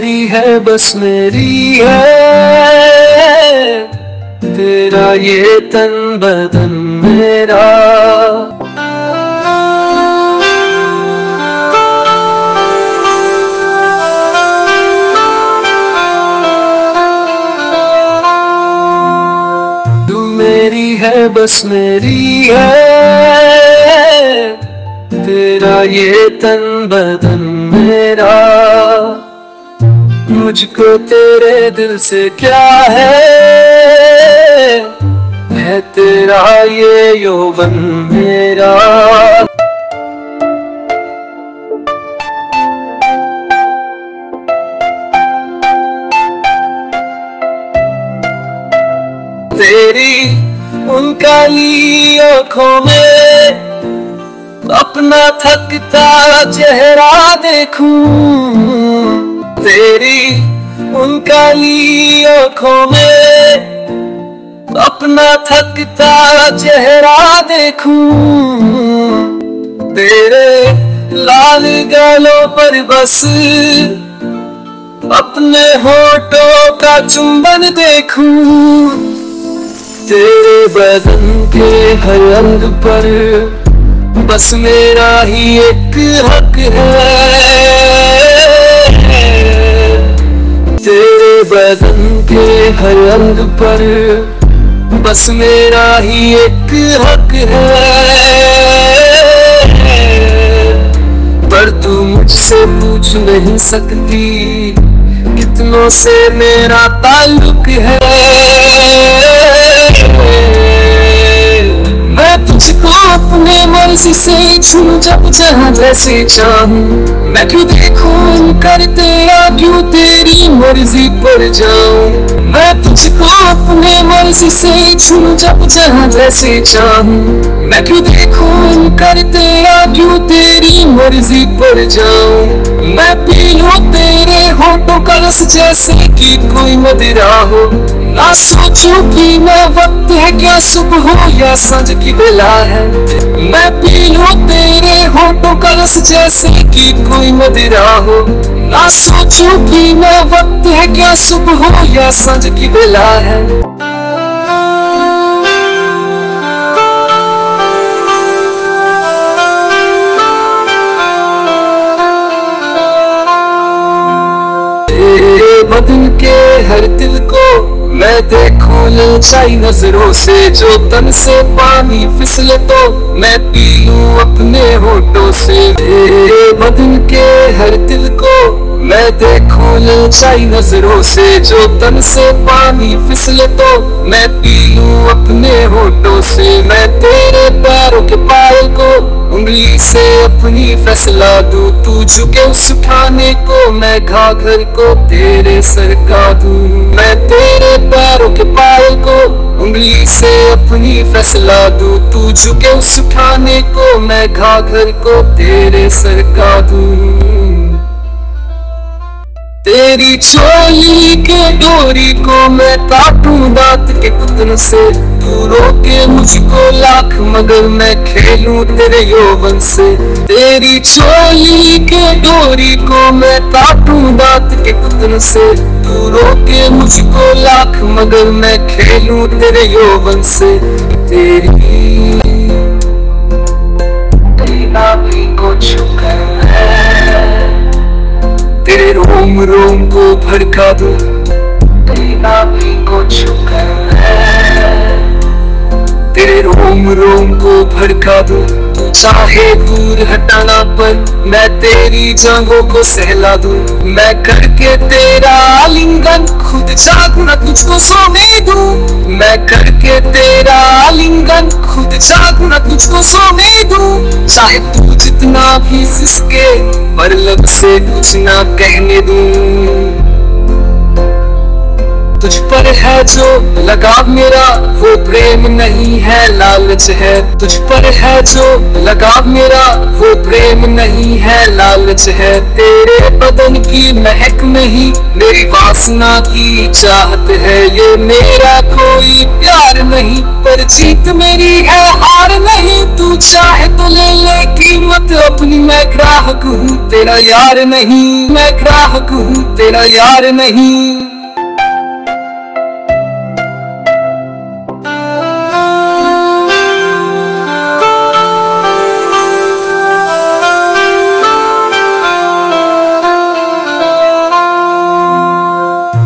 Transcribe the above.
है, बस मेरी है। तेरा ये तन बदन मेरा। तू मेरी है, बस मेरी है। तेरा ये तन बदन मेरा। मुझको तेरे दिल से क्या है? है तेरा ये यौवन मेरा। तेरी उन काली आँखों में अपना थकता चेहरा देखूँ। तेरी उन काली आँखों में अपना थकता चेहरा देखूँ। तेरे लाल गालों पर बस अपने होठों का चुंबन देखूँ। तेरे बदन के हर अंग पर बस मेरा ही एक हक है। बदन के हर अंग पर बस मेरा ही एक हक है। पर तू मुझसे पूछ नहीं सकती कितनों से मेरा ताल्लुक है। मैं तुझको अपने मर्ज़ी से छू जब जहाँ जैसे चाहूँ। मैं क्यों देखूँ करते या क्यों तेरी मर्ज़ी पर जाऊँ। मैं तुझको अपने मर्ज़ी से छू जब जहाँ जैसे चाहूँ। मैं क्यों देखूँ करते या क्यों तेरी मर्ज़ी पर जाऊँ। मैं पी लूँ तेरे होठों का रस जैसे कि कोई मदिरा हो। ना सोचूं कि मैं वक्त है क्या सुबह हो या साँझ की बेला है। मैं पी लूँ तेरे होठों का रस जैसे कि कोई मदिरा हो। ना सोचूं कि मैं वक्त है क्या सुबह हो या साँझ की बेला है। बदन के हर दिल को मैं देखूँ ललचाई नज़रों से, जो तन से पानी फिसले तो मैं पी लूँ अपने होठों से। बदन के हर दिल को मैं देखूँ ललचाई नज़रों से, जो तन से पानी फिसले तो मैं पी लूँ अपने होठों से। मैं तेरे पैरों के पायल को उंगली से अपनी फैसला दूँ। तू झुके उस उठाने को, मैं घाघर को, तेरे सर का दू। मैं तेरे पैरों के पायल को, उंगली से अपनी फैसला दू। तू झुके उस उठाने को, मैं घाघर को, तेरे सर का दू। तेरी चोली के डोरी को मैं काटू दांत के कुतन से। तू रोके मुझको लाख, मगर मैं खेलूं तेरे यौवन से। तेरी चोली के डोरी को मैं काटूं दांत के कुतन से। तू रोके मुझको लाख, मगर मैं खेलूं तेरे यौवन से। तेरी तेरी छूकर रोम रोम को भड़का दो। तेरी नाभि को छूकर है। तेरे रोम रोम को भड़का दो। चाहे दूर हटाना पर मैं तेरी जांघों को सहला दूँ। मैं करके तेरा आलिंगन खुद जागू ना तुझको सोने दूँ। मैं करके तेरा आलिंगन खुद जागू ना तुझको सोने दूँ। चाहे तू जितना भी सिसके, पर लब से कुछ ना कहने दूँ। तुझ पर है जो लगाव मेरा, वो प्रेम नहीं है, लालच है। तुझ पर है जो लगाव मेरा, वो प्रेम नहीं है, लालच है। तेरे बदन की महक नहीं, मेरी वासना की चाहत है। ये मेरा कोई प्यार नहीं, पर जीत मेरी है, हार नहीं। तू चाहे तो ले ले कीमत, अपनी मैं ग्राहक हूँ, तेरा यार नहीं। मैं ग्राहक हूँ, तेरा यार नहीं।